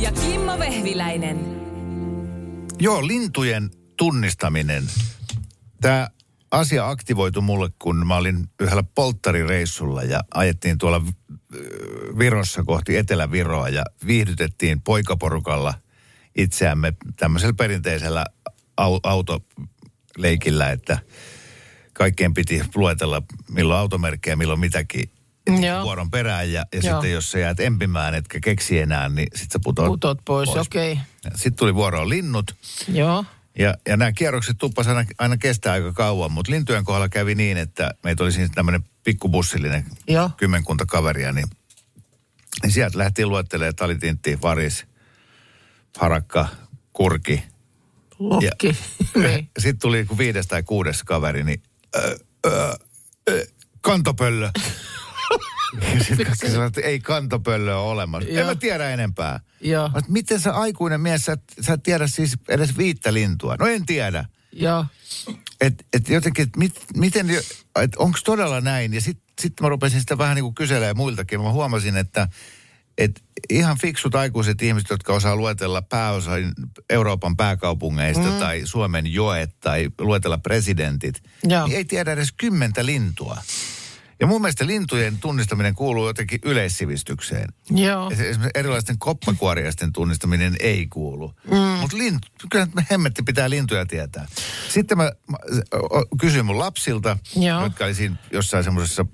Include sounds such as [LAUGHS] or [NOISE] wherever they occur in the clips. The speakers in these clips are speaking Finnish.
Ja Kimmo Vehviläinen. Joo, lintujen tunnistaminen. Tämä asia aktivoitu mulle, kun mä olin yhdellä polttarireissulla ja ajettiin tuolla äh, Virossa kohti Etelä-Viroa ja viihdytettiin poikaporukalla itseämme tämmöisellä perinteisellä au- autoleikillä, että kaikkeen piti luetella milloin automerkkejä, milloin mitäkin Joo. vuoron perään ja, ja Joo. sitten jos sä jäät empimään etkä keksi enää, niin sitten sä putoat Putot pois, okei. Sitten tuli vuoroon linnut. Joo. Ja, ja nämä kierrokset tuppas aina, aina kestää aika kauan, mutta lintujen kohdalla kävi niin, että meitä oli siis tämmöinen pikkubussillinen Joo. kymmenkunta kaveria, niin, niin sieltä lähtiin luettelemaan talitintti, varis, harakka, kurki. Lokki. [LAUGHS] Niin. [LAUGHS] Sitten tuli viides tai kuudes kaveri, niin ö, ö, ö, kantopöllö. [LAUGHS] Ja sitten kaikki että ei kantopöllöä ole olemassa. En Joo. mä tiedä enempää. Joo. Mä, miten sä aikuinen mies, sä, sä et tiedä siis edes viittä lintua? No en tiedä. Joo. Et, et jotenkin, et mit, miten, et onko todella näin? Ja sitten sit mä rupesin sitä vähän niin kuin kyselemään muiltakin. Mä huomasin, että et ihan fiksut aikuiset ihmiset, jotka osaa luetella pääosa Euroopan pääkaupungeista mm. tai Suomen joet tai luetella presidentit, Joo. niin ei tiedä edes kymmentä lintua. Ja mun mielestä lintujen tunnistaminen kuuluu jotenkin yleissivistykseen. Joo. Esimerkiksi erilaisten koppakuoriaisten tunnistaminen ei kuulu. Mm. Mutta lintu, kyllä me hemmetti pitää lintuja tietää. Sitten mä, mä kysyin mun lapsilta, Joo. jotka oli siinä jossain semmoisessa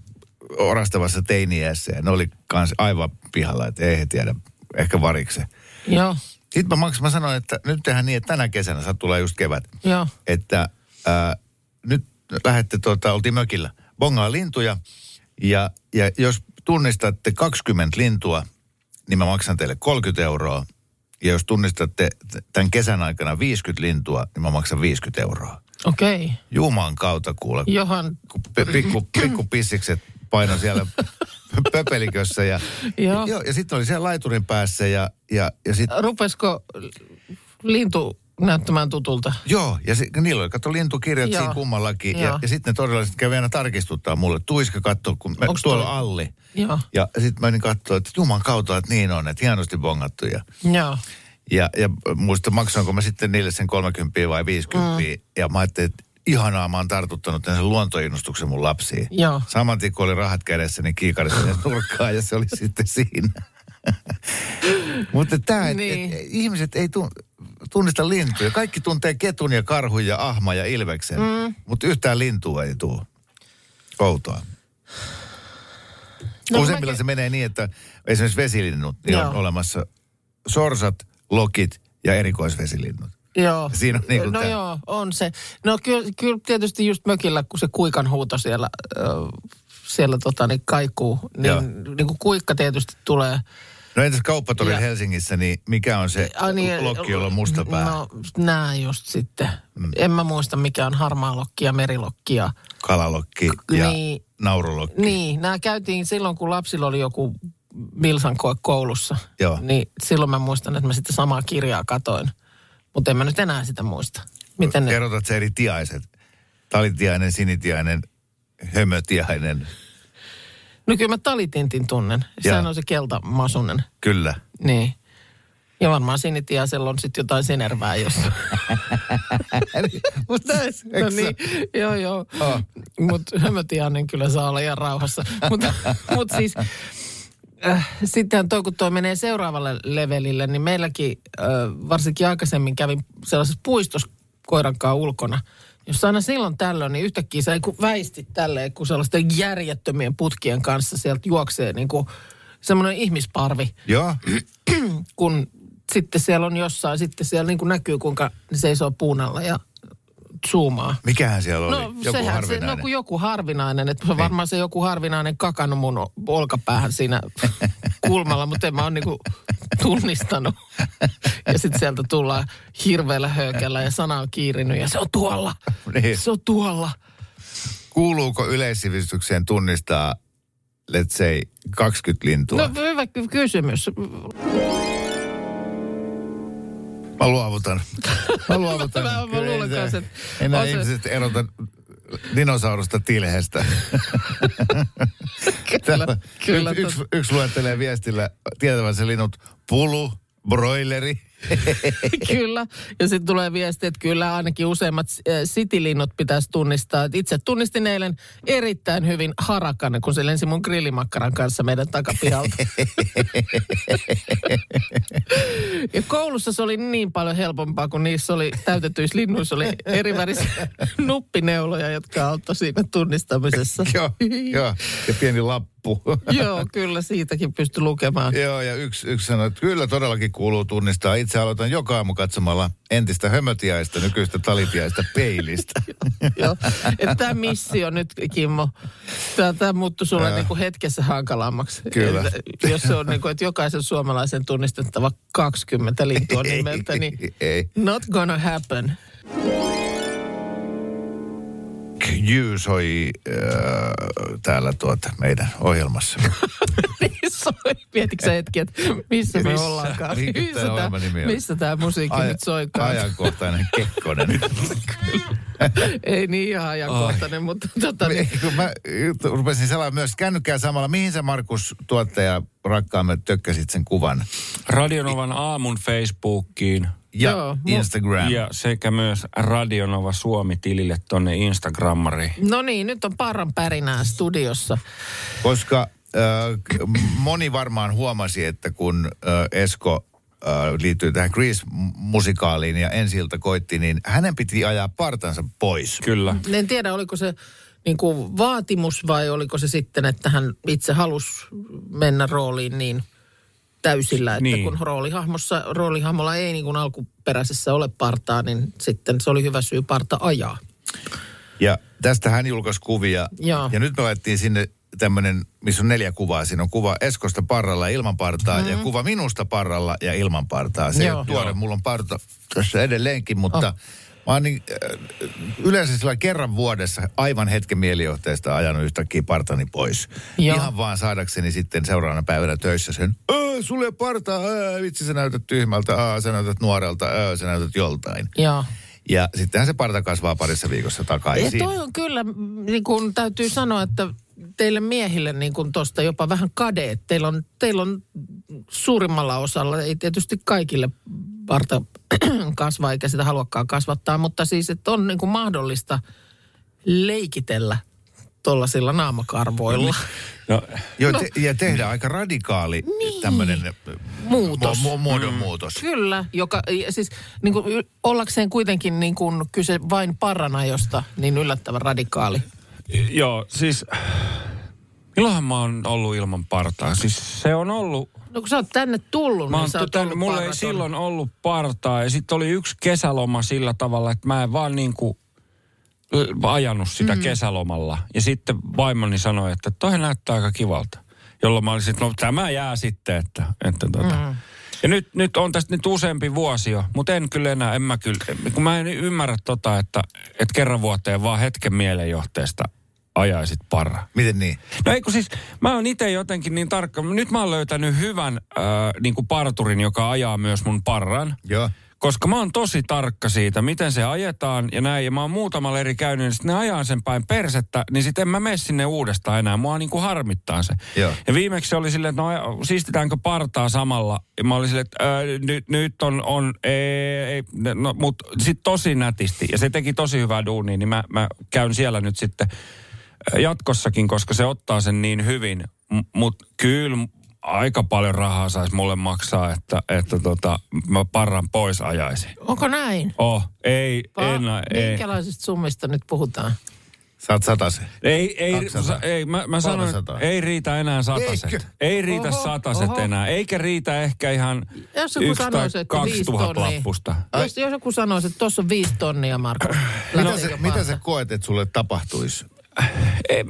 orastavassa teiniässä. Ja ne oli kans aivan pihalla, että ei he tiedä, ehkä varikse. Joo. Sitten mä, maks- mä sanoin, että nyt tehdään niin, että tänä kesänä, saat tulee just kevät, Joo. että ää, nyt lähette, tuota, oltiin mökillä, bongaa lintuja, ja, ja jos tunnistatte 20 lintua, niin mä maksan teille 30 euroa. Ja jos tunnistatte tämän kesän aikana 50 lintua, niin mä maksan 50 euroa. Okei. Juman kautta kuule, Johan. pikku, pikku pissikset paino siellä pöpelikössä. Ja, Joo. Joo, ja sitten oli siellä laiturin päässä ja, ja, ja sitten Rupesko lintu näyttämään tutulta? Joo, ja se, niillä oli, kato lintukirjat Joo. siinä kummallakin. Ja, Joo. ja sitten ne todella sit kävi aina tarkistuttaa mulle. Tuiska katsoa, kun me, Onks tuolla toi- Alli. Joo. Ja sitten mä menin katsoa, että juman kautta, että niin on, että hienosti bongattu. Ja, Joo. ja, ja muista maksoinko mä sitten niille sen 30 vai 50. Mm. Ja mä ajattelin, että ihanaa, mä oon tartuttanut sen luontoinnostuksen mun lapsiin. Joo. Saman tien, kun oli rahat kädessä, niin kiikarin sinne nurkkaan ja se oli sitten siinä. Mutta tämä, Niin. niin. et, ihmiset ei tu, tunnista lintuja. Kaikki tuntee ketun ja karhun ja ahma ja ilveksen, mm. mutta yhtään lintua ei tule. Outoa. No, Useimmilla mäkin- se menee niin, että esimerkiksi vesilinnut, niin on olemassa sorsat, lokit ja erikoisvesilinnut. Joo. Siinä on niin kuin no tää. joo, on se. No kyllä, kyllä tietysti just mökillä, kun se kuikan huuto siellä, äh, siellä tota, niin kaikuu, Joo. niin, niin kuin kuikka tietysti tulee. No entäs kauppatori Ja- Helsingissä, niin mikä on se Ai niin, lokki, jolla on musta pää? No nää just sitten. Mm. En mä muista mikä on harmaa lokki ja merilokki ja Kalalokki ja Niin. naurulokki. Niin, nämä käytiin silloin, kun lapsilla oli joku Milsan koe koulussa. Joo. Niin silloin mä muistan, että mä sitten samaa kirjaa katoin. Mutta en mä nyt enää sitä muista. Miten ne... Kerrotat se eri tiaiset. Talitiainen, sinitiainen, hömötiainen. No kyllä mä talitintin tunnen. Sehän on se keltamasunen. Kyllä. Niin. Ja varmaan sinitiaisella on sitten jotain sinervää, jos... [LAUGHS] Mutta no niin, joo joo. Oh. Mutta [LAUGHS] hömötiainen kyllä saa olla ihan rauhassa. [LAUGHS] Mutta mut siis... Äh, sitten toi, kun toi menee seuraavalle levelille, niin meilläkin äh, varsinkin aikaisemmin kävin sellaisessa puistossa koiran kanssa ulkona, jossa aina silloin tällöin, niin yhtäkkiä sä kun väistit tälleen, kun sellaisten järjettömien putkien kanssa sieltä juoksee niin kuin semmoinen ihmisparvi, Joo. [CLEARS THROAT] kun sitten siellä on jossain, sitten siellä niin kuin näkyy, kuinka ne seisoo puun alla ja zoomaa. Mikähän siellä oli? No Joku sehän se, harvinainen. no kun joku harvinainen, että se on varmaan se joku harvinainen kakannut mun olkapäähän siinä [LAUGHS] kulmalla, mutta en mä ole niinku tunnistanut. ja sitten sieltä tullaan hirveällä höökällä ja sana on kiirinyt ja se on tuolla. Niin. Se on tuolla. Kuuluuko yleissivistykseen tunnistaa, let's say, 20 lintua? No hyvä ky- kysymys. Mä luovutan. Mä luovutan. Mä- mä Kyllä luulen kanssa, että Enää se- ihmiset erota dinosaurusta tilhestä. [LAUGHS] Täällä kyllä, yksi, yksi, yksi luettelee viestillä tietävänsä linnut pulu, broileri. [LAUGHS] Kyllä. Ja sitten tulee viesti, että kyllä ainakin useimmat sitilinnut pitäisi tunnistaa. Itse tunnistin eilen erittäin hyvin harakan, kun se lensi mun grillimakkaran kanssa meidän takapihalta. [LAUGHS] ja koulussa se oli niin paljon helpompaa, kun niissä oli täytetyissä linnuissa oli eri värisiä [LAUGHS] nuppineuloja, jotka auttoi siinä tunnistamisessa. joo, joo, ja pieni lappu. Joo, kyllä siitäkin pystyi lukemaan. Joo, ja yksi, yksi sanoi, että kyllä todellakin kuuluu tunnistaa. Itse aloitan joka aamu katsomalla entistä hömötiaista, nykyistä talitiaista peilistä. [LAUGHS] Joo. Että tämä missio nyt, Kimmo, tämä muuttui sulle niinku hetkessä hankalammaksi. Kyllä. Et, jos se on niinku, että jokaisen suomalaisen tunnistettava 20 lintua nimeltä, niin Ei. not gonna happen. Jy soi äh, täällä tuota meidän ohjelmassa. Niin [LAUGHS] soi. Mietitkö sä hetki, että missä me Missä? ollaankaan? Missä tää tämä, missä tämä musiikki Aja- nyt soikaan? Ajankohtainen Kekkonen. [LAUGHS] Ei niin ihan ajankohtainen, mutta tota niin. Kun mä rupesin selaamaan myös kännykkää samalla. Mihin sä Markus tuottaja rakkaamme tökkäsit sen kuvan? Radionovan aamun Facebookiin Ja Joo, mu- Instagram. ja sekä myös Radionova Suomi-tilille tonne Instagrammariin. No niin, nyt on parran pärinää studiossa. Koska moni varmaan huomasi, että kun äh, Esko äh, liittyy tähän Grease-musikaaliin ja ensi ilta koitti, niin hänen piti ajaa partansa pois. Kyllä. En tiedä, oliko se niin kuin vaatimus vai oliko se sitten, että hän itse halusi mennä rooliin niin täysillä, että Niin. kun roolihahmossa, roolihahmolla ei niin kuin alkuperäisessä ole partaa, niin sitten se oli hyvä syy parta ajaa. Ja tästä hän julkaisi kuvia. Joo. Ja nyt me laitettiin sinne tämmöinen, missä on neljä kuvaa. Siinä on kuva Eskosta parralla ja ilman partaa mm. ja kuva minusta parralla ja ilman partaa. Se ei Joo. ole tuore, Joo. mulla on parta tässä edelleenkin, mutta mä oon niin, äh, yleensä sillä kerran vuodessa aivan hetken mielijohteesta ajanut yhtäkkiä partani pois. Joo. Ihan vaan saadakseni sitten seuraavana päivänä töissä sen, "Ää, sulle ei ää, vitsi sä näytät tyhmältä, aa, sä näytät nuorelta, ää, sä näytät joltain. Joo. Ja sittenhän se parta kasvaa parissa viikossa Ja takaisin. toi on kyllä, niin kuin täytyy sanoa, että teille miehille niin kuin tosta jopa vähän kade, että teillä on, teillä on suurimmalla osalla, ei tietysti kaikille parta [CLEARS THROAT] kasvaa eikä sitä haluakaan kasvattaa, mutta siis, että on niin kuin mahdollista leikitellä tuollaisilla naamakarvoilla. No, Joo, te, ja tehdä aika radikaali niin. tämmöinen Muutos. Mu, mu, muodonmuutos. Kyllä, joka siis niin kuin, ollakseen kuitenkin niin kuin kyse vain paranajosta, niin yllättävän radikaali. Joo, siis milloinhan mä oon ollut ilman partaa? Siis se on ollut, No kun sä oot tänne tullut, mä niin sä oot tänne, ollut mulla ei silloin ollut partaa. Ja sitten oli yksi kesäloma sillä tavalla, että mä en vaan niinku ö, ajanut sitä mm. kesälomalla. Ja sitten vaimoni sanoi, että toi näyttää aika kivalta. Jolloin mä olisin, että no tämä jää sitten, että, että tota. Mm. Ja nyt, nyt on tästä nyt useampi vuosi jo, mutta en kyllä enää, en mä kyllä, kun mä en ymmärrä tota, että, että kerran vuoteen vaan hetken mielenjohteesta ajaisit parra. Miten niin? No ei kun siis, mä oon itse jotenkin niin tarkka. Nyt mä oon löytänyt hyvän äh, niin kuin parturin, joka ajaa myös mun parran. Joo. Koska mä oon tosi tarkka siitä, miten se ajetaan ja näin. Ja mä oon muutamalla eri käynyt, niin sitten ne ajaa sen päin persettä, niin sitten en mä mene sinne uudestaan enää. Mua niin kuin harmittaa se. Joo. Ja viimeksi se oli silleen, että no siistitäänkö partaa samalla. Ja mä olin silleen, että nyt, nyt on, on ei, ei, no, mutta sitten tosi nätisti. Ja se teki tosi hyvää duunia, niin mä, mä käyn siellä nyt sitten jatkossakin, koska se ottaa sen niin hyvin. Mutta kyllä aika paljon rahaa saisi mulle maksaa, että, että tota, mä parran pois ajaisin. Onko näin? Oh, ei, Va- en, ei. Minkälaisista summista nyt puhutaan? Saat satasen. Ei, ei, 200. sa, ei mä, mä sanon, 300. ei riitä enää sataset. Eikö? Ei riitä Oho, sataset oho. enää. Eikä riitä ehkä ihan Jos joku yksi tai sanoisi, että kaksi tuhat tonnia. lappusta. Jos, jos joku sanoisi, että tuossa on viisi tonnia, Marko. Mitä, lähteekö sä, mitä sä koet, että sulle tapahtuisi? En,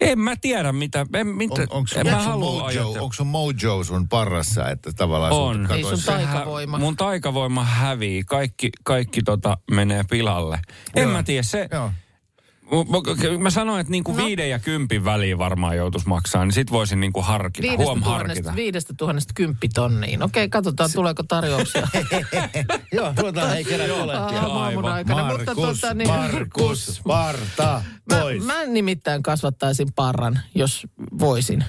en mä tiedä mitä. En, mitä On, onko en mä sun, halua mojo, ajatella. onko sun mojo sun parrassa, että tavallaan On. Ei sun Taikavoima. Mun taikavoima hävii. Kaikki, kaikki tota menee pilalle. En Joo. mä tiedä. Se, Joo. Mä- Mä sanoin, että niinku No. viiden ja kympin väliin varmaan joutuisi maksaa, niin sit voisin niinku harkita. Viidestä Huom tuhannesta, harkita. viidestä tuhannesta kymppitonniin. Okei, katsotaan tuleeko tarjouksia. [LAUGHS] Joo, ruvetaan hei kerää kolehtia. aamun aikana. Mutta Markus, tota, niin- Markus, Parta, Mä, pois. mä nimittäin kasvattaisin parran, jos voisin.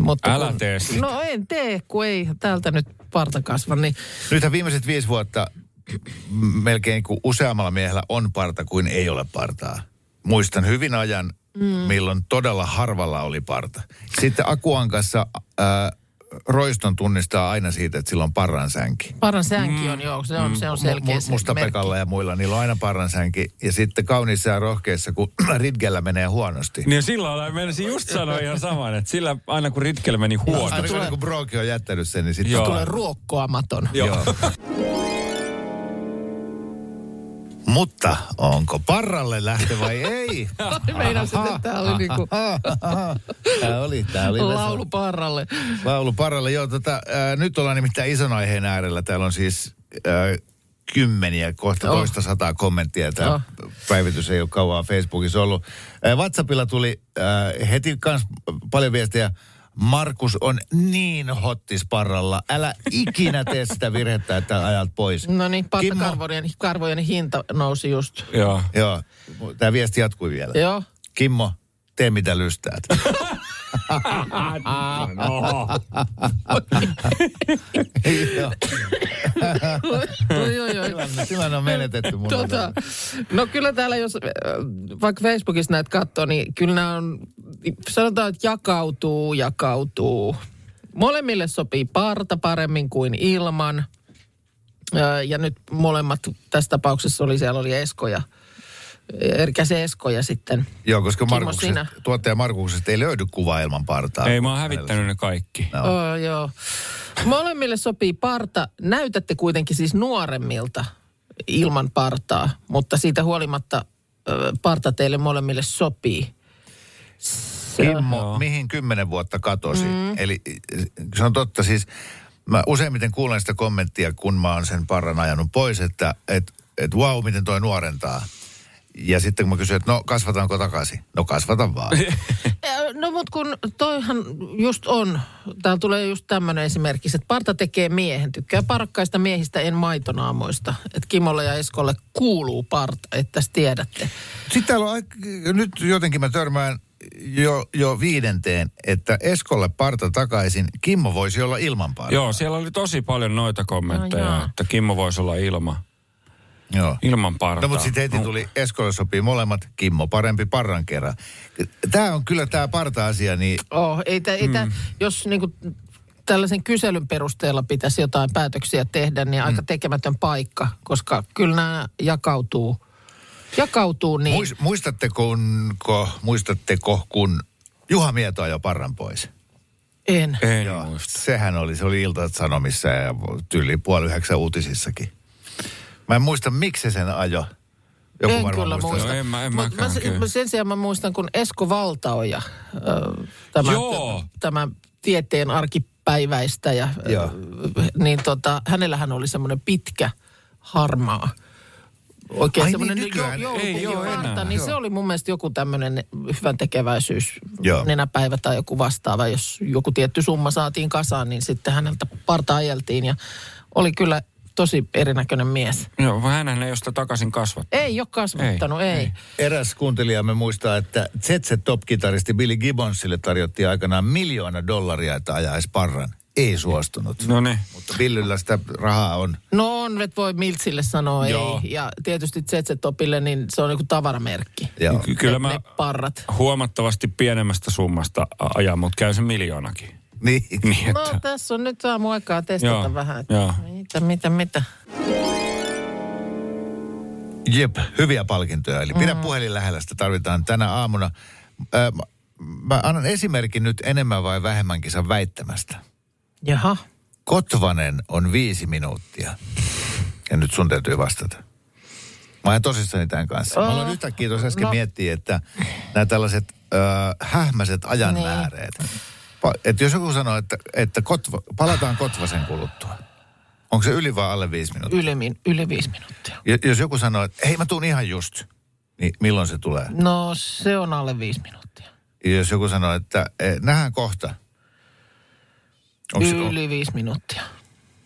Mutta Älä kun, tee sitä. No en tee, kun ei täältä nyt parta kasva. Niin Nythän viimeiset viisi vuotta melkein kuin useammalla miehellä on parta kuin ei ole partaa. Muistan hyvin ajan, mm. milloin todella harvalla oli parta. Sitten Akuankassa ää, roiston tunnistaa aina siitä, että sillä on parran sänki. parran sänki on, joo, se on, se on selkeä se Musta merkki. Pekalla ja muilla, niillä on aina parran sänki. Ja sitten kauniissa ja rohkeissa, kun [CLEARS THROAT] Ridgellä menee huonosti. Niin sillä lailla menisin just sanoa ihan saman, että sillä aina kun Ritkel meni huono. Aina kun- kun Broki on jättänyt sen, niin sitten... Tulee ruokkoamaton. Joo. [LAUGHS] Mutta onko parralle lähtö vai [LAUGHS] ei? Meinasin, että tämä oli niinku [LAUGHS] Tämä oli, tämä oli laulu parralle. Laulu paralle. Joo, tota, ää, nyt ollaan nimittäin ison aiheen äärellä. Täällä on siis ää, kymmeniä, kohta Oh. toista sataa kommenttia. Tämä Oh. päivitys ei ole kauan Facebookissa ollut. Ää, WhatsAppilla tuli ää, heti kans paljon viestejä. Markus on niin hottis parralla. Älä ikinä tee sitä virhettä, että ajat pois. No niin, Kimmo- pattakarvojen karvojen hinta nousi just. Joo. Joo, tämä viesti jatkui vielä. Joo. Kimmo, tee mitä lystäät. Joo. Oi, oi, oi. Tilanne, tilanne on menetetty mun Tota, no kyllä täällä, jos vaikka Facebookissa näitä katsoo, niin kyllä nämä on, sanotaan, että jakautuu, jakautuu. Molemmille sopii parta paremmin kuin ilman. Ja nyt molemmat tässä tapauksessa oli, siellä oli Esko ja, Erkä se Esko ja sitten. Joo, koska sinä. tuottaja Markuksesta ei löydy kuvaa ilman partaa. Ei, mä oon hävittänyt ne kaikki. No. Oh, joo. Molemmille sopii parta. Näytätte kuitenkin siis nuoremmilta ilman partaa, mutta siitä huolimatta parta teille molemmille sopii. Kimmo, Joo. mihin kymmenen vuotta katosi? Mm. Eli eh, se on totta siis, mä useimmiten kuulen sitä kommenttia, kun mä oon sen parran ajanut pois, että et, et wow, miten toi nuorentaa. Ja sitten kun mä kysyn, että no kasvataanko takaisin? No kasvatan vaan. [LAUGHS] No mutta kun toihan just on, täällä tulee just tämmöinen esimerkki, että parta tekee miehen. Tykkää parakkaista miehistä, en maitonaamoista. Että Kimolle ja Eskolle kuuluu parta, että tiedätte. Sitten täällä on, nyt jotenkin mä törmään jo, jo viidenteen, että Eskolle parta takaisin, Kimmo voisi olla ilman partaa. Joo, siellä oli tosi paljon noita kommentteja, jaa. että Kimmo voisi olla ilma, Joo. ilman partaa. No mutta sitten heti tuli, Eskolle sopii molemmat, Kimmo parempi parran kerran. Tämä on kyllä tämä parta-asia, niin Oh, ei, tä, ei tä, jos niinku tällaisen kyselyn perusteella pitäisi jotain päätöksiä tehdä, niin aika tekemätön paikka, koska kyllä nämä jakautuu, jakautuu niin. muis, muistatteko, kun, muistatteko, kun Juha Mieto ajoi parran pois? En. En Joo, muista. sehän oli, se oli Ilta-Sanomissa ja tyyli puoli yhdeksän uutisissakin. Mä en muista, miksi se sen ajo. Joku en kyllä muistaa. muista. No en mä- en Mut mä, kyllä. mä sen sijaan mä muistan, kun Esko Valtaoja, tämä, tämä tieteen arkipäiväistä, ja, Joo. niin tota, hänellähän oli semmoinen pitkä harmaa. Oikein Ai semmoinen niin, nykyään jo, ei oo joulupukiparta, enää. niin se oli mun mielestä joku tämmöinen hyvän tekeväisyys, Joo. nenäpäivä tai joku vastaava. Jos joku tietty summa saatiin kasaan, niin sitten häneltä parta ajeltiin ja oli kyllä tosi erinäköinen mies. Joo, hänhän ei ole sitä takaisin kasvattanut. Ei ole kasvattanut, ei. Ei, ei. ei. Eräs kuuntelijamme muistaa, että ZZ Top-kitaristi Billy Gibbonsille tarjottiin aikanaan miljoona dollaria, että ajaisi parran. Ei suostunut. No niin. Mutta Billyllä sitä rahaa on. No on, et voi Miltsille sanoa Joo. ei. Ja tietysti ZZ Topille, niin se on joku tavaramerkki. Joo. Ky- Kyllä ne, mä ne parrat. huomattavasti pienemmästä summasta ajan, mutta käy se miljoonakin. Niin. [LAUGHS] Niin, No että... tässä on nyt aamu aikaa testata Joo, vähän. että joo. Mitä, mitä, mitä. Jep, hyviä palkintoja. Eli pidä puhelin lähellä, sitä tarvitaan tänä aamuna. Ö, mä, mä annan esimerkin nyt enemmän vai vähemmän kisan väittämästä. Jaha. Kotvanen on viisi minuuttia. Ja nyt sun täytyy vastata. Mä oon tosissani tämän kanssa. Mä aloin Oh. yhtäkkiä tuossa äsken No. miettiä, että nämä tällaiset äh, hähmäiset ajanmääreet. Pa- että jos joku sanoo, että, että kotva, palataan Kotvasen kuluttua. Onko se yli vai alle viisi minuuttia? Yli, yli viisi minuuttia. Ja, jos joku sanoo, että hei mä tuun ihan just, niin milloin se tulee? No se on alle viisi minuuttia. Ja jos joku sanoo, että eh, nähdään kohta. Onko se, Yli viisi minuuttia.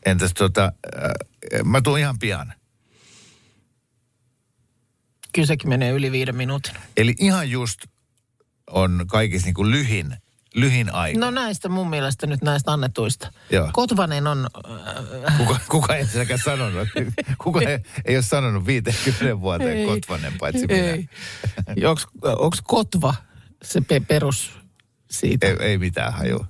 entäs tota, äh, mä tuun ihan pian. Kyllä sekin menee yli viiden minuutin. Eli ihan just on kaikissa niin kuin lyhin, lyhin aika. No näistä mun mielestä nyt näistä annetuista. Joo. Kotvanen on, äh, Kuka, kuka ei sitäkään sanonut? [LAUGHS] Kuka ei, ei ole sanonut 50 vuoteen Ei. Kotvanen, paitsi minä. ei. Onko Kotva se pe- perus siitä? Ei, ei mitään hajua.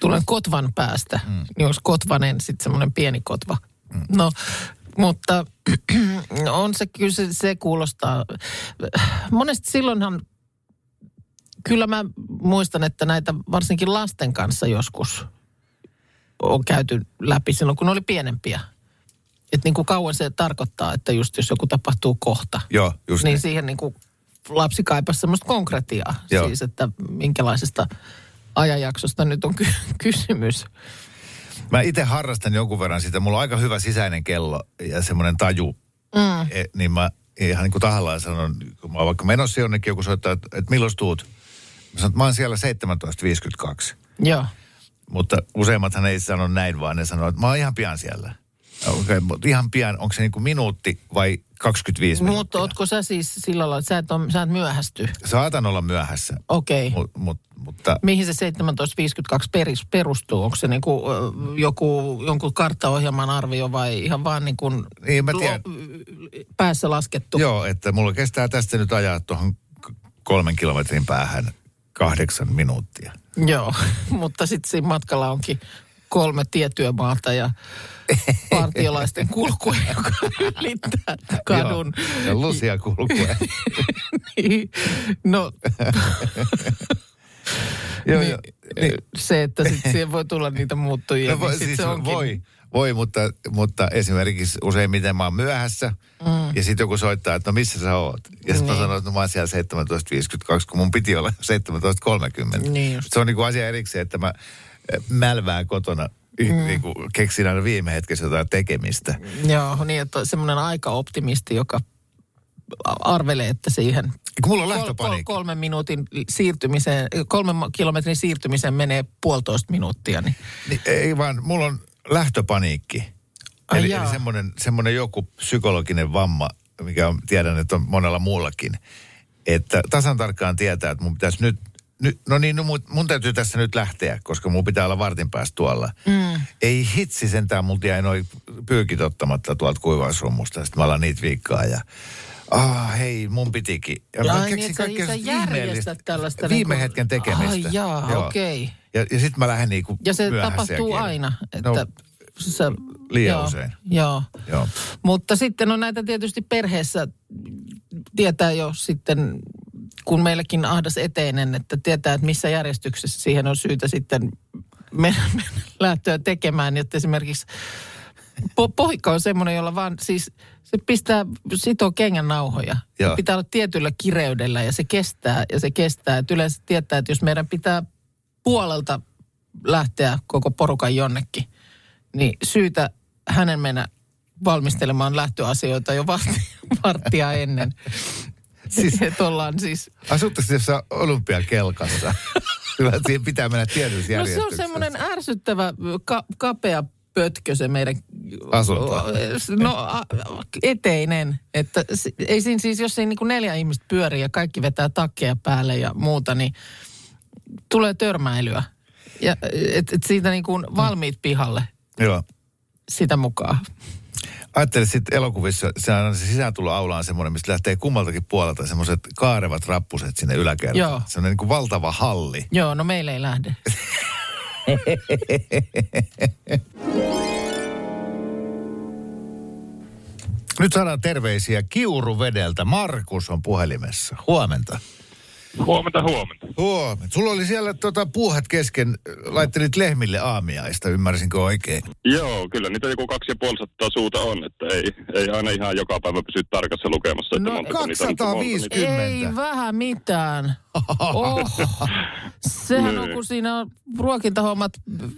Tulen Kotvan päästä, mm. niin onko Kotvanen sitten semmoinen pieni Kotva? Mm. No, mutta [CLEARS THROAT] on se kyllä se, se kuulostaa. Monesti silloinhan, kyllä mä muistan, että näitä varsinkin lasten kanssa joskus on käyty läpi silloin, kun ne oli pienempiä. Että niin kuin kauan se tarkoittaa, että just jos joku tapahtuu kohta, Joo, just niin niin. siihen niin kuin lapsi kaipasi semmoista konkretiaa. Joo. Siis, että minkälaisesta ajanjaksosta nyt on ky- [LAUGHS] kysymys. Mä itse harrastan jonkun verran sitä. Mulla on aika hyvä sisäinen kello ja semmoinen taju. Mm. E, niin mä ihan niin kuin tahallaan sanon, kun mä oon vaikka menossa jonnekin, joku soittaa, että, että milloin tuut? Mä sanon, että mä oon siellä 17.52. Joo. Mutta useimmathan ei sano näin, vaan ne sanoo, että mä oon ihan pian siellä. Okay, mutta ihan pian, onko se niin kuin minuutti vai 25 Mutta minuuttia? ootko sä siis sillä lailla, että sä et, on, sä et myöhästy? Saatan olla myöhässä, Okei. Okay. mut, mut, mutta Mihin se 1752 peris, perustuu? Onko se niin kuin, joku, jonkun karttaohjelman arvio vai ihan vaan niin kuin Niin, mä tiedän. päässä laskettu? joo, että mulla kestää tästä nyt ajaa tuohon kolmen kilometrin päähän kahdeksan minuuttia. Joo, [LAUGHS] mutta sitten siinä matkalla onkin kolme tietyömaata ja partiolaisten [LAUGHS] kulkue, joka ylittää kadun. Joo, ja lusia kulkue. [LAUGHS] Niin, no, joo, niin, joo. Niin, se, että sit siihen voi tulla niitä muuttujia, no, voi, niin sit siis se onkin. voi, voi mutta, mutta esimerkiksi useimmiten mä oon myöhässä mm. ja sitten joku soittaa, että no missä sä oot? Ja sitten Niin. mä sanon, että no mä oon siellä 17.52, kun mun piti olla [LAUGHS] 17.30. Niin just. Se on niinku asia erikseen, että mä eh, mälvään kotona mm. niinku, keksin aina viime hetkessä jotain tekemistä. Joo, niin että semmoinen aika-optimisti, joka arvelee, että siihen mulla on kol, kolmen minuutin siirtymiseen, kolmen kilometrin siirtymiseen menee puolitoista minuuttia. Niin. Niin, ei vaan, mulla on lähtöpaniikki. Ai eli jaa. eli semmoinen, semmoinen joku psykologinen vamma, mikä on, tiedän, että on monella muullakin. Että tasan tarkkaan tietää, että mun pitäisi nyt, nyt no niin, no mun, mun täytyy tässä nyt lähteä, koska mun pitää olla vartin päästä tuolla. Mm. Ei hitsi sentään, multa jäi noin pyykit ottamatta tuolta kuivausrummusta, sitten mä alan niitä viikkaa ja Ah, hei, mun pitikin. Ja mä Ai keksin niin, sä- kaikkea sä ihmeellistä järjestät tällaista Viime niinku- hetken tekemistä. Ai jaa, Joo. okei. Ja, ja sitten mä lähden niinku Ja se tapahtuu ja aina. Että No, sä, liian joo, usein. Joo. Joo. Mutta sitten on näitä tietysti perheessä, tietää jo sitten, kun meilläkin ahdas eteinen, että tietää, että missä järjestyksessä siihen on syytä sitten mennä, mennä lähtöä tekemään. Että esimerkiksi po- pohikka on semmoinen, jolla vaan siis se pistää, sitoo kengän nauhoja. Joo. Se pitää olla tietyllä kireydellä ja se kestää ja se kestää. Et yleensä tietää, että jos meidän pitää puolelta lähteä koko porukan jonnekin, niin syytä hänen mennä valmistelemaan lähtöasioita jo [LAUGHS] varttia, ennen. Siis- [LAUGHS] Siis, että ollaan siis... Asuttaisiin jossain olympiakelkassa. [LAUGHS] Kyllä siihen pitää mennä tietyssä No se on semmoinen ärsyttävä, ka, kapea pötkö se meidän... Asunto. No eteinen. Että ei siinä siis, jos ei niin kuin neljä ihmistä pyöri ja kaikki vetää takkeja päälle ja muuta, niin tulee törmäilyä. Ja et, et siitä niin kuin valmiit pihalle Joo. sitä mukaan. Ajattelin sitten elokuvissa, se on se sisääntuloaula on semmoinen, mistä lähtee kummaltakin puolelta semmoiset kaarevat rappuset sinne yläkertaan. Joo. Semmoinen niin kuin valtava halli. Joo, no meillä ei lähde. [LAUGHS] Nyt saadaan terveisiä Kiuruvedeltä. Markus on puhelimessa. Huomenta. Huomenta, huomenta. Huomenta. Sulla oli siellä tota, puuhat kesken, laittelit lehmille aamiaista, ymmärsinkö oikein? Joo, kyllä niitä joku kaksi ja suuta on, että ei, ei aina ihan joka päivä pysy tarkassa lukemassa. Että No, montako niitä on, 250. monta niitä- Ei vähän mitään. Oh. Sehän on, Niin. kun siinä on ruokintahommat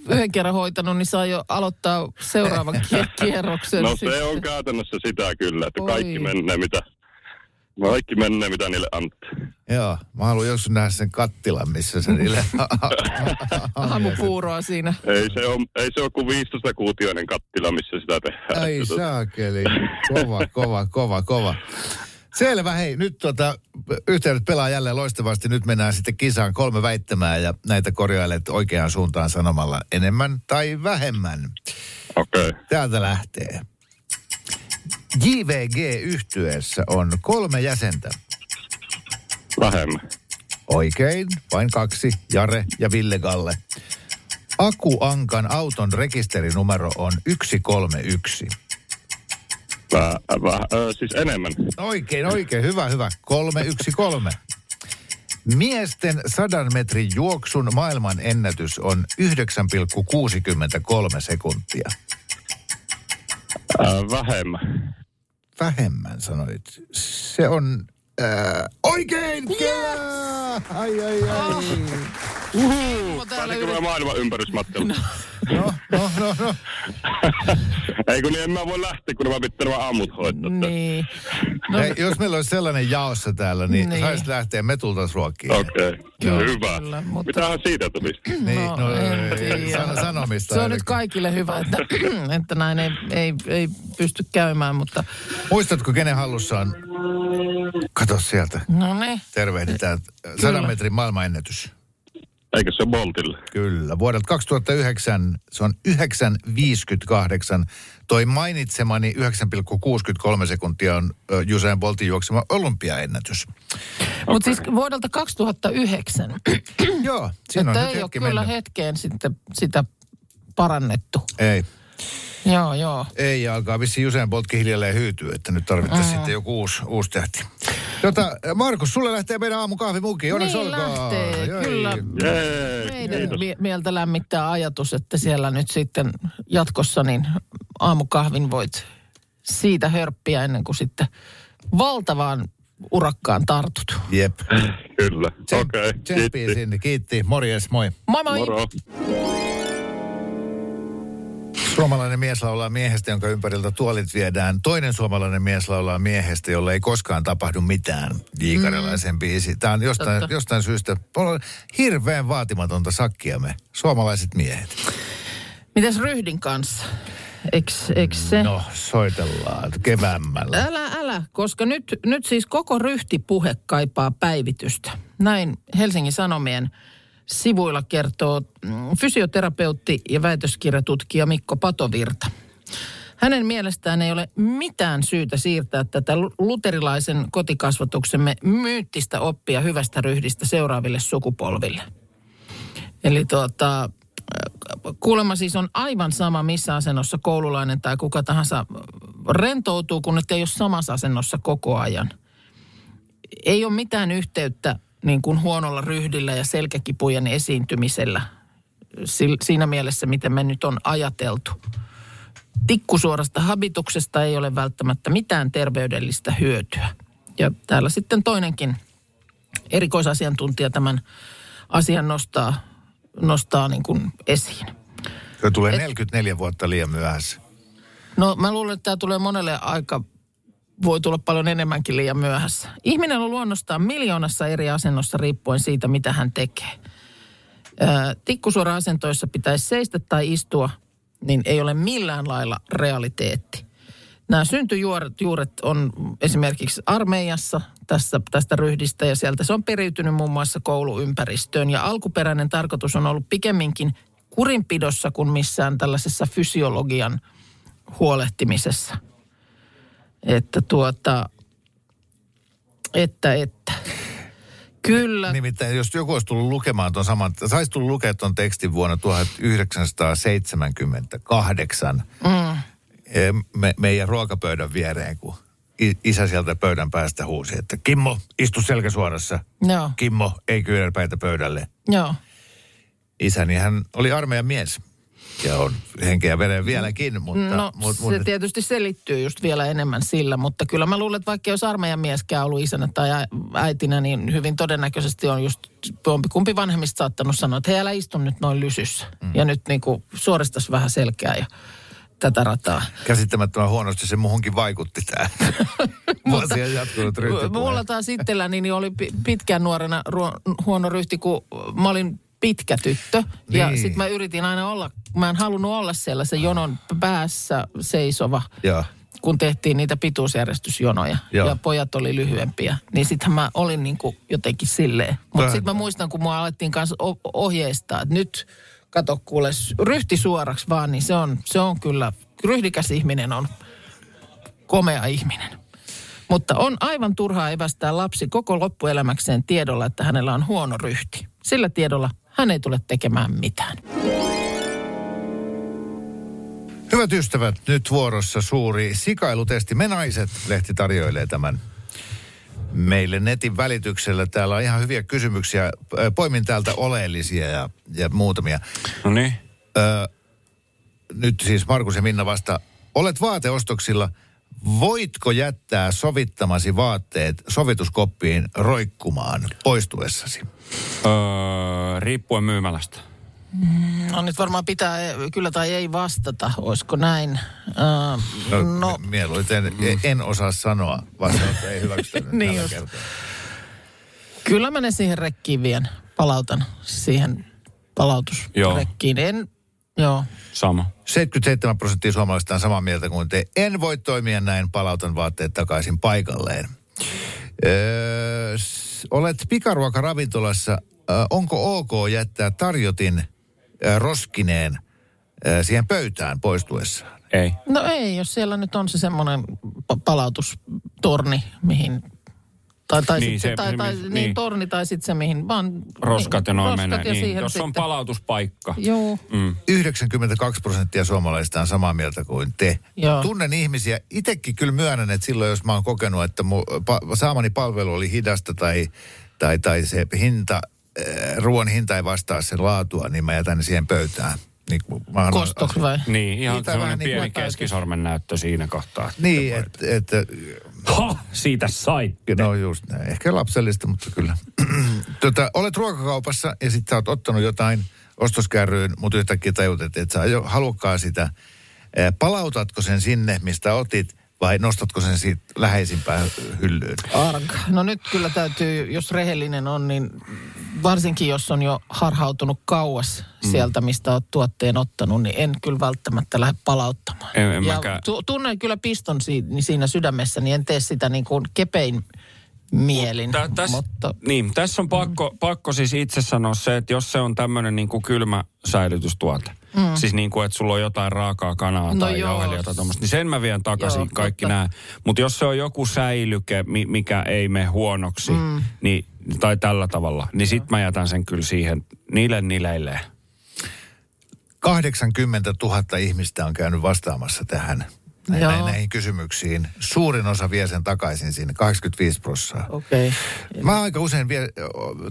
yhden kerran hoitanut, niin saa jo aloittaa seuraavan kie- [LAUGHS] kierroksen. No sitten. se on käytännössä sitä kyllä, että Oi. kaikki menee mitä, kaikki menee mitä niille antaa. Joo, mä haluan joskus nähdä sen kattilan, missä se niille... [LAUGHS] [LAUGHS] Aamupuuroa siinä. Ei se ole, ei se ole kuin 15 kuutioinen kattila, missä sitä tehdään. Ai tota- saakeli. Kova, kova, kova, kova. Selvä, hei, nyt tota, yhteydet pelaa jälleen loistavasti. Nyt mennään sitten kisaan kolme väittämää ja näitä korjailet oikeaan suuntaan sanomalla enemmän tai vähemmän. Okei. Okay. Täältä lähtee. JVG-yhtyeessä on kolme jäsentä. Vähemmän. Oikein, vain kaksi, Jare ja Ville Galle. Aku Ankan auton rekisterinumero on 131. Väh, väh, ö, siis enemmän. Oikein, oikein, hyvä, hyvä. 313. Miesten sadan metrin juoksun maailman ennätys on 9,63 sekuntia. Ö, vähemmän. Vähemmän sanoit. Se on äh, oikein! Yeah! Ai, ai, ai. Uhu, täällä yrit... maailman ympärysmatkalle? No, no, no, no. Ei kun niin en mä voi lähteä, kun mä pitää nämä aamut hoitaa. Niin. No, Hei, jos meillä olisi sellainen jaossa täällä, niin, Niin. saisi lähteä, me tultaisiin ruokkiin. Okei, okay. Joo, hyvä. kyllä, mutta- Mitähän siitä tulisi? Niin, No, no, en ei, tiedä. sano, sanomista se on ainakin. nyt kaikille hyvä, että, [CLEARS THROAT] että näin ei, ei, ei pysty käymään, mutta Muistatko, kenen hallussa on? Kato sieltä. no niin. Tervehditään. Sadan metrin maailmanennätys. Eikö se ole Boltille? Kyllä. Vuodelta 2009 se on 9,58. Toi mainitsemani 9,63 sekuntia on Usain Boltin juoksema olympiaennätys. Mutta siis vuodelta 2009, [CLEARS THROAT] Joo, siinä on että nyt ei ole hetki kyllä mennyt. hetkeen sitten sitä parannettu. Ei. Joo, joo. Ei, ja alkaa vissiin Usain Boltkin hiljalleen hyytyä, että nyt tarvittaisiin mm. sitten joku uusi, uusi tähti. Tota, Markus, sulle lähtee meidän aamukahvi muki. Onneksi Niin lähtee, Joi. kyllä. Jee, Meidän kiitos. mie- mieltä lämmittää ajatus, että siellä nyt sitten jatkossa niin aamukahvin voit siitä hörppiä ennen kuin sitten valtavaan urakkaan tartut. Jep. Kyllä, Tsem- okei. Okay. Tsemppiä sinne. Kiitti. Morjes, moi. Moi moi! Moro. Suomalainen mies laulaa miehestä, jonka ympäriltä tuolit viedään. Toinen suomalainen mies laulaa miehestä, jolle ei koskaan tapahdu mitään. Jiikarelaisen mm. biisi. Tämä on jostain, Totta. jostain syystä on hirveän vaatimatonta sakkia me, suomalaiset miehet. Mitäs ryhdin kanssa? Eks, eks se? No, soitellaan keväämmällä. Älä, älä, koska nyt, nyt siis koko ryhtipuhe kaipaa päivitystä. Näin Helsingin Sanomien sivuilla kertoo mm, fysioterapeutti ja väitöskirjatutkija Mikko Patovirta. Hänen mielestään ei ole mitään syytä siirtää tätä lu- luterilaisen kotikasvatuksemme myyttistä oppia hyvästä ryhdistä seuraaville sukupolville. Eli tuota, kuulemma siis on aivan sama, missä asennossa koululainen tai kuka tahansa rentoutuu, kun nyt ei ole samassa asennossa koko ajan. Ei ole mitään yhteyttä niin kuin huonolla ryhdillä ja selkäkipujen esiintymisellä siinä mielessä, miten me nyt on ajateltu. Tikkusuorasta habituksesta ei ole välttämättä mitään terveydellistä hyötyä. Ja täällä sitten toinenkin erikoisasiantuntija tämän asian nostaa, nostaa niin kuin esiin. Se tulee 44 vuotta liian myöhässä. No mä luulen, että tämä tulee monelle aika, voi tulla paljon enemmänkin liian myöhässä. Ihminen on luonnostaan miljoonassa eri asennossa riippuen siitä, mitä hän tekee. Tikkusuora-asentoissa pitäisi seistä tai istua, niin ei ole millään lailla realiteetti. Nämä syntyjuuret juuret on esimerkiksi armeijassa tässä, tästä ryhdistä ja sieltä se on periytynyt muun muassa kouluympäristöön. Ja alkuperäinen tarkoitus on ollut pikemminkin kurinpidossa kuin missään tällaisessa fysiologian huolehtimisessa. Että tuota, että, että. Kyllä, Nimittäin jos joku olisi tullut lukemaan tuon saman, saisi tullut lukea tuon tekstin vuonna 1978 mm. me, meidän ruokapöydän viereen, kun isä sieltä pöydän päästä huusi, että Kimmo, istu selkäsuorassa. Joo, Kimmo, ei kyynärpäitä pöydälle. joo. Isäni hän oli armeijan mies ja on henkeä ja veren vieläkin, mutta... No mut, se mut, tietysti selittyy just vielä enemmän sillä, mutta kyllä mä luulen, että vaikka jos armeijan mieskään ollut isänä tai äitinä, niin hyvin todennäköisesti on just kumpi vanhemmista saattanut sanoa, että hei älä istu nyt noin lysyssä. Mm. Ja nyt niin kuin suoristaisi vähän selkeää ja tätä rataa. käsittämättömän huonosti se muhunkin vaikutti tämä vuosien [LAUGHS] jatkunut. Mulla taas itselläni niin oli pi- pitkään nuorena ruo- huono ryhti, kun mä olin pitkä tyttö. Ja Niin. sitten mä yritin aina olla, mä en halunnut olla siellä se jonon päässä seisova. Joo. kun tehtiin niitä pituusjärjestysjonoja Joo. ja pojat oli lyhyempiä, niin sittenhän mä olin niin kuin jotenkin silleen. Mutta sitten mä muistan, kun mua alettiin kanssa ohjeistaa, että nyt kato kuule, ryhti suoraksi vaan, niin se on, se on kyllä, ryhdikäs ihminen on komea ihminen. Mutta on aivan turhaa evästää lapsi koko loppuelämäkseen tiedolla, että hänellä on huono ryhti. Sillä tiedolla hän ei tule tekemään mitään. Hyvät ystävät, nyt vuorossa suuri sikailutesti. Me naiset lehti tarjoilee tämän meille netin välityksellä. Täällä on ihan hyviä kysymyksiä. Poimin täältä oleellisia ja, ja muutamia. No niin. Ö, nyt siis Markus ja Minna vasta. Olet vaateostoksilla. Voitko jättää sovittamasi vaatteet sovituskoppiin roikkumaan poistuessasi? Öö, riippuen myymälästä. No nyt varmaan pitää kyllä tai ei vastata, olisiko näin? Uh, No, no, mieluiten en osaa sanoa, vastaanotto ei hyväksytä [LAUGHS] Niin tällä just. kertaa. kyllä mä ne siihen rekkiin vien. Palautan siihen palautusrekkiin. En, joo. Sama. 77 prosenttia suomalaisista on samaa mieltä kuin te. En voi toimia näin, palautan vaatteet takaisin paikalleen. Öö, olet pikaruokaravintolassa. Öö, onko ok jättää tarjotin roskineen siihen pöytään poistuessaan? Ei. No ei, jos siellä nyt on se semmoinen pa- palautustorni, mihin... Tai, tai, Niin, niin, se- tai, tai, niin. niin, niin, torni tai sitten se mihin vaan... Roskat ja noin roskat menee. Ja Niin. Jos on sitten, palautuspaikka. Joo. Mm. 92 prosenttia suomalaisista on samaa mieltä kuin te. Joo. Tunnen ihmisiä, itsekin kyllä myönnän, että silloin jos mä oon kokenut, että mu, pa, saamani palvelu oli hidasta tai, tai, tai se hinta, ruoan hinta ei vastaa sen laatua, niin mä jätän ne siihen pöytään. Niin, mä Kostoksi vai? Niin, ihan semmoinen vähän niin pieni keskisormen näyttö siinä kohtaa. Niin, että et, Ha! Siitä sai. no just näin. Ehkä lapsellista, mutta kyllä. [CLEARS THROAT] tota, olet ruokakaupassa ja sitten sä oot ottanut jotain ostoskärryyn, mutta yhtäkkiä tajut, että et sä jo halukkaan sitä. Eh, Palautatko sen sinne, mistä otit, vai nostatko sen siitä läheisimpään hyllyyn? Arg. No nyt kyllä täytyy, jos rehellinen on, niin varsinkin jos on jo harhautunut kauas mm. sieltä, mistä olet tuotteen ottanut, niin en kyllä välttämättä lähde palauttamaan. En- en ja mäkään. tunnen kyllä piston niin siinä sydämessä, niin en tee sitä niin kuin kepein mielin. Tä, täs, mutta Niin, tässä on pakko, pakko siis itse sanoa se, että jos se on tämmöinen niin kuin kylmä säilytystuote, mm. siis niin kuin, että sulla on jotain raakaa kanaa No tai jauhelia tai niin sen mä vien takaisin Joo, kaikki totta. nämä. Mutta jos se on joku säilyke, mi- mikä ei mene huonoksi, mm. niin, tai tällä tavalla, niin sit mä jätän sen kyllä siihen niille nileille. 80 000 ihmistä on käynyt vastaamassa tähän näihin, Joo. näihin kysymyksiin. Suurin osa vie sen takaisin sinne, 85 prosenttia. okei. Okay. Mä aika usein vie,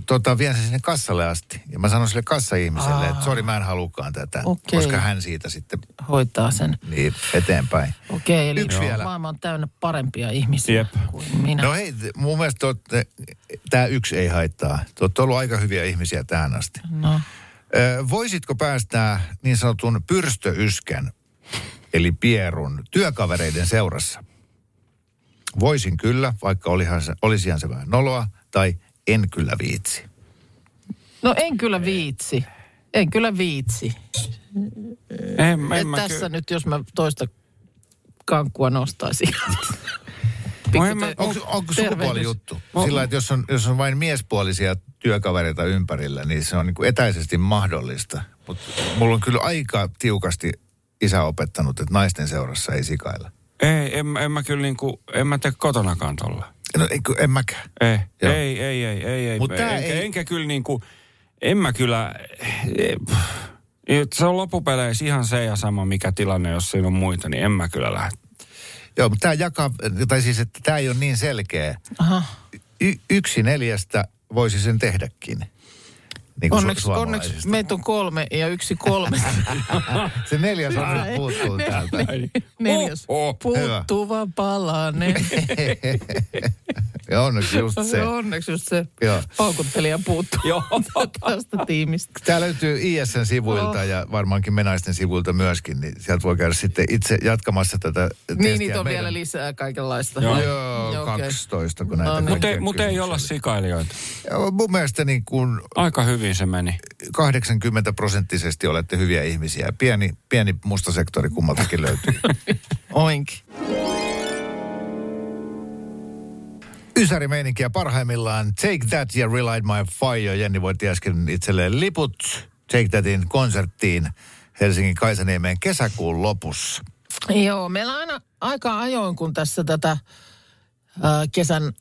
tota, vien sen sinne kassalle asti. Ja mä sanon sille kassaihmiselle, että sori mä en halukaan tätä. Okei. Koska hän siitä sitten Hoitaa sen. niin eteenpäin. Okei, eli Yksi vielä. maailma on täynnä parempia ihmisiä Jep. kuin minä. No hei, mun mielestä tämä yksi ei haittaa. Te olette ollut aika hyviä ihmisiä tähän asti. no. Voisitko päästää niin sanotun pyrstöyskän, eli pierun, työkavereiden seurassa? Voisin kyllä, vaikka olihan se, olisihan se vähän noloa, tai en kyllä viitsi. no en kyllä viitsi. En kyllä viitsi. En, en Et mä tässä ky- nyt, jos mä toista kankkua nostaisin. [LAUGHS] No en te- Onko, onko sukupuolijuttu? Sillä, että jos on, jos on vain miespuolisia työkavereita ympärillä, niin se on niin kuin etäisesti mahdollista. Mutta mulla on kyllä aika tiukasti isä opettanut, että naisten seurassa ei sikailla. Ei, en, en mä kyllä niinku, en mä tee kotonakaan tolla. No ei, en mäkään. Ei, Joo. ei, ei, ei, ei, ei. Mut tää enkä, ei- enkä kyllä niinku, en mä kyllä, eh, se on loppupeleissä ihan se ja sama mikä tilanne, jos siinä on muita, niin en mä kyllä lähde. Joo, mutta tämä jakaa, tai siis, että tämä ei ole niin selkeä. Aha. Y- yksi neljästä voisi sen tehdäkin. Niin Onneksi, onneksi meitä on kolme ja yksi kolme. [LAUGHS] Se neljäs on nyt puuttuu täältä. Neljäs. Oho. Puuttuva palanen. [LAUGHS] Ja onneksi just se. Onneksi just se Joo. paukuttelija puuttuu Joo. tästä tiimistä. Tämä löytyy ISN sivuilta Oh. ja varmaankin menaisten sivuilta myöskin, niin sieltä voi käydä sitten itse jatkamassa tätä Niin, testiä niitä on meidän- vielä lisää kaikenlaista. Joo. Joo, okei. 12, kun näitä No niin. Mutta ei, mut ei olla sikailijoita. Joo, Mun mielestä niin kuin Aika hyvin se meni. 80 prosenttisesti olette hyviä ihmisiä. Pieni, pieni musta sektori kummaltakin löytyy. [LAUGHS] Oink. Ysärimeininkiä parhaimmillaan Take That ja Relight My Fire. Jenni voitti äsken itselleen liput Take Thatin konserttiin Helsingin Kaisaniemeen kesäkuun lopussa. Joo, meillä aina aika ajoin, kun tässä tätä ää, kesän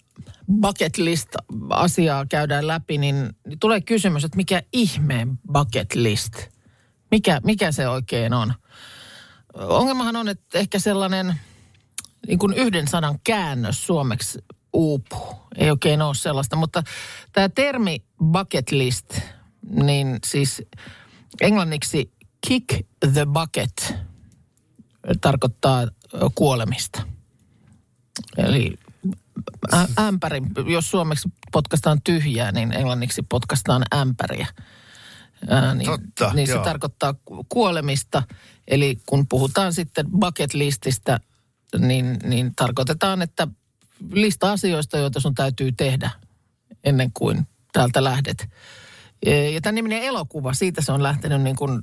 bucket list-asiaa käydään läpi, niin tulee kysymys, että mikä ihmeen bucket list? Mikä, mikä se oikein on? Ongelmahan on, että ehkä sellainen niin kuin yhden sanan käännös suomeksi uupuu. Ei oikein ole sellaista, mutta tämä termi bucket list, niin siis englanniksi kick the bucket tarkoittaa kuolemista. Eli ä- ämpäri, jos suomeksi potkastaan tyhjää, niin englanniksi potkastaan ämpäriä. Ää, niin, Totta, niin se joo. tarkoittaa ku- kuolemista. Eli kun puhutaan sitten bucket lististä, niin, niin tarkoitetaan, että lista asioista, joita sun täytyy tehdä ennen kuin täältä lähdet. Ja tämän niminen elokuva, siitä se on lähtenyt niin kuin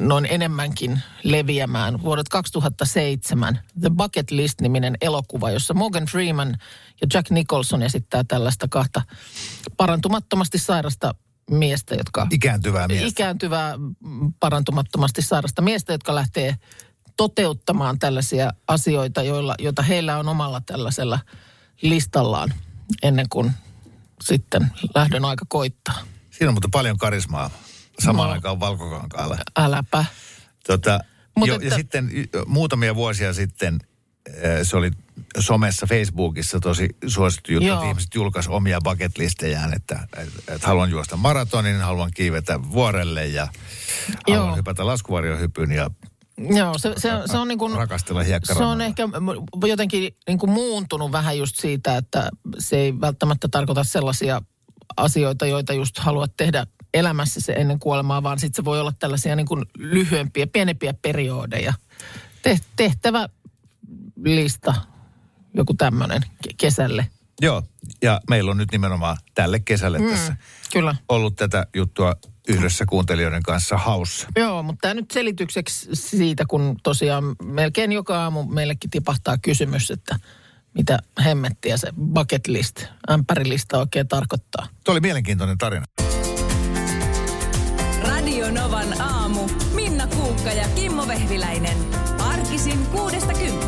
noin enemmänkin leviämään. Vuodet 2007 The Bucket List-niminen elokuva, jossa Morgan Freeman ja Jack Nicholson esittää tällaista kahta parantumattomasti sairasta miestä, jotka Ikääntyvää miestä. ikääntyvää parantumattomasti sairasta miestä, jotka lähtee toteuttamaan tällaisia asioita, joilla, joita heillä on omalla tällaisella listallaan ennen kuin sitten lähdön aika koittaa. Siinä on mutta paljon karismaa samaan No. aikaan valkokankaalla. Äläpä. Tota, Mut jo, että- Ja sitten muutamia vuosia sitten äh, se oli somessa, Facebookissa tosi suosittu juttu, Joo. että ihmiset julkaisi omia bucketlistejään, että, että, että haluan juosta maratonin, haluan kiivetä vuorelle ja haluan Joo. hypätä laskuvarjohypyn ja Joo, se, se, se on niin kuin... rakastella Se on ehkä jotenkin niin kuin muuntunut vähän just siitä, että se ei välttämättä tarkoita sellaisia asioita, joita just haluat tehdä elämässä se ennen kuolemaa, vaan sitten se voi olla tällaisia niin kuin lyhyempiä, pienempiä periodeja. Te, tehtävä lista, joku tämmöinen kesälle. Joo, ja meillä on nyt nimenomaan tälle kesälle mm. tässä Kyllä. ollut tätä juttua yhdessä kuuntelijoiden kanssa haussa. Joo, mutta tämä nyt selitykseksi siitä, kun tosiaan melkein joka aamu meillekin tipahtaa kysymys, että mitä hemmettiä se bucket list, ämpärilista oikein tarkoittaa. Tuo oli mielenkiintoinen tarina. Radio Novan aamu. Minna Kuukka ja Kimmo Vehviläinen. Arkisin kuudesta kymppiin.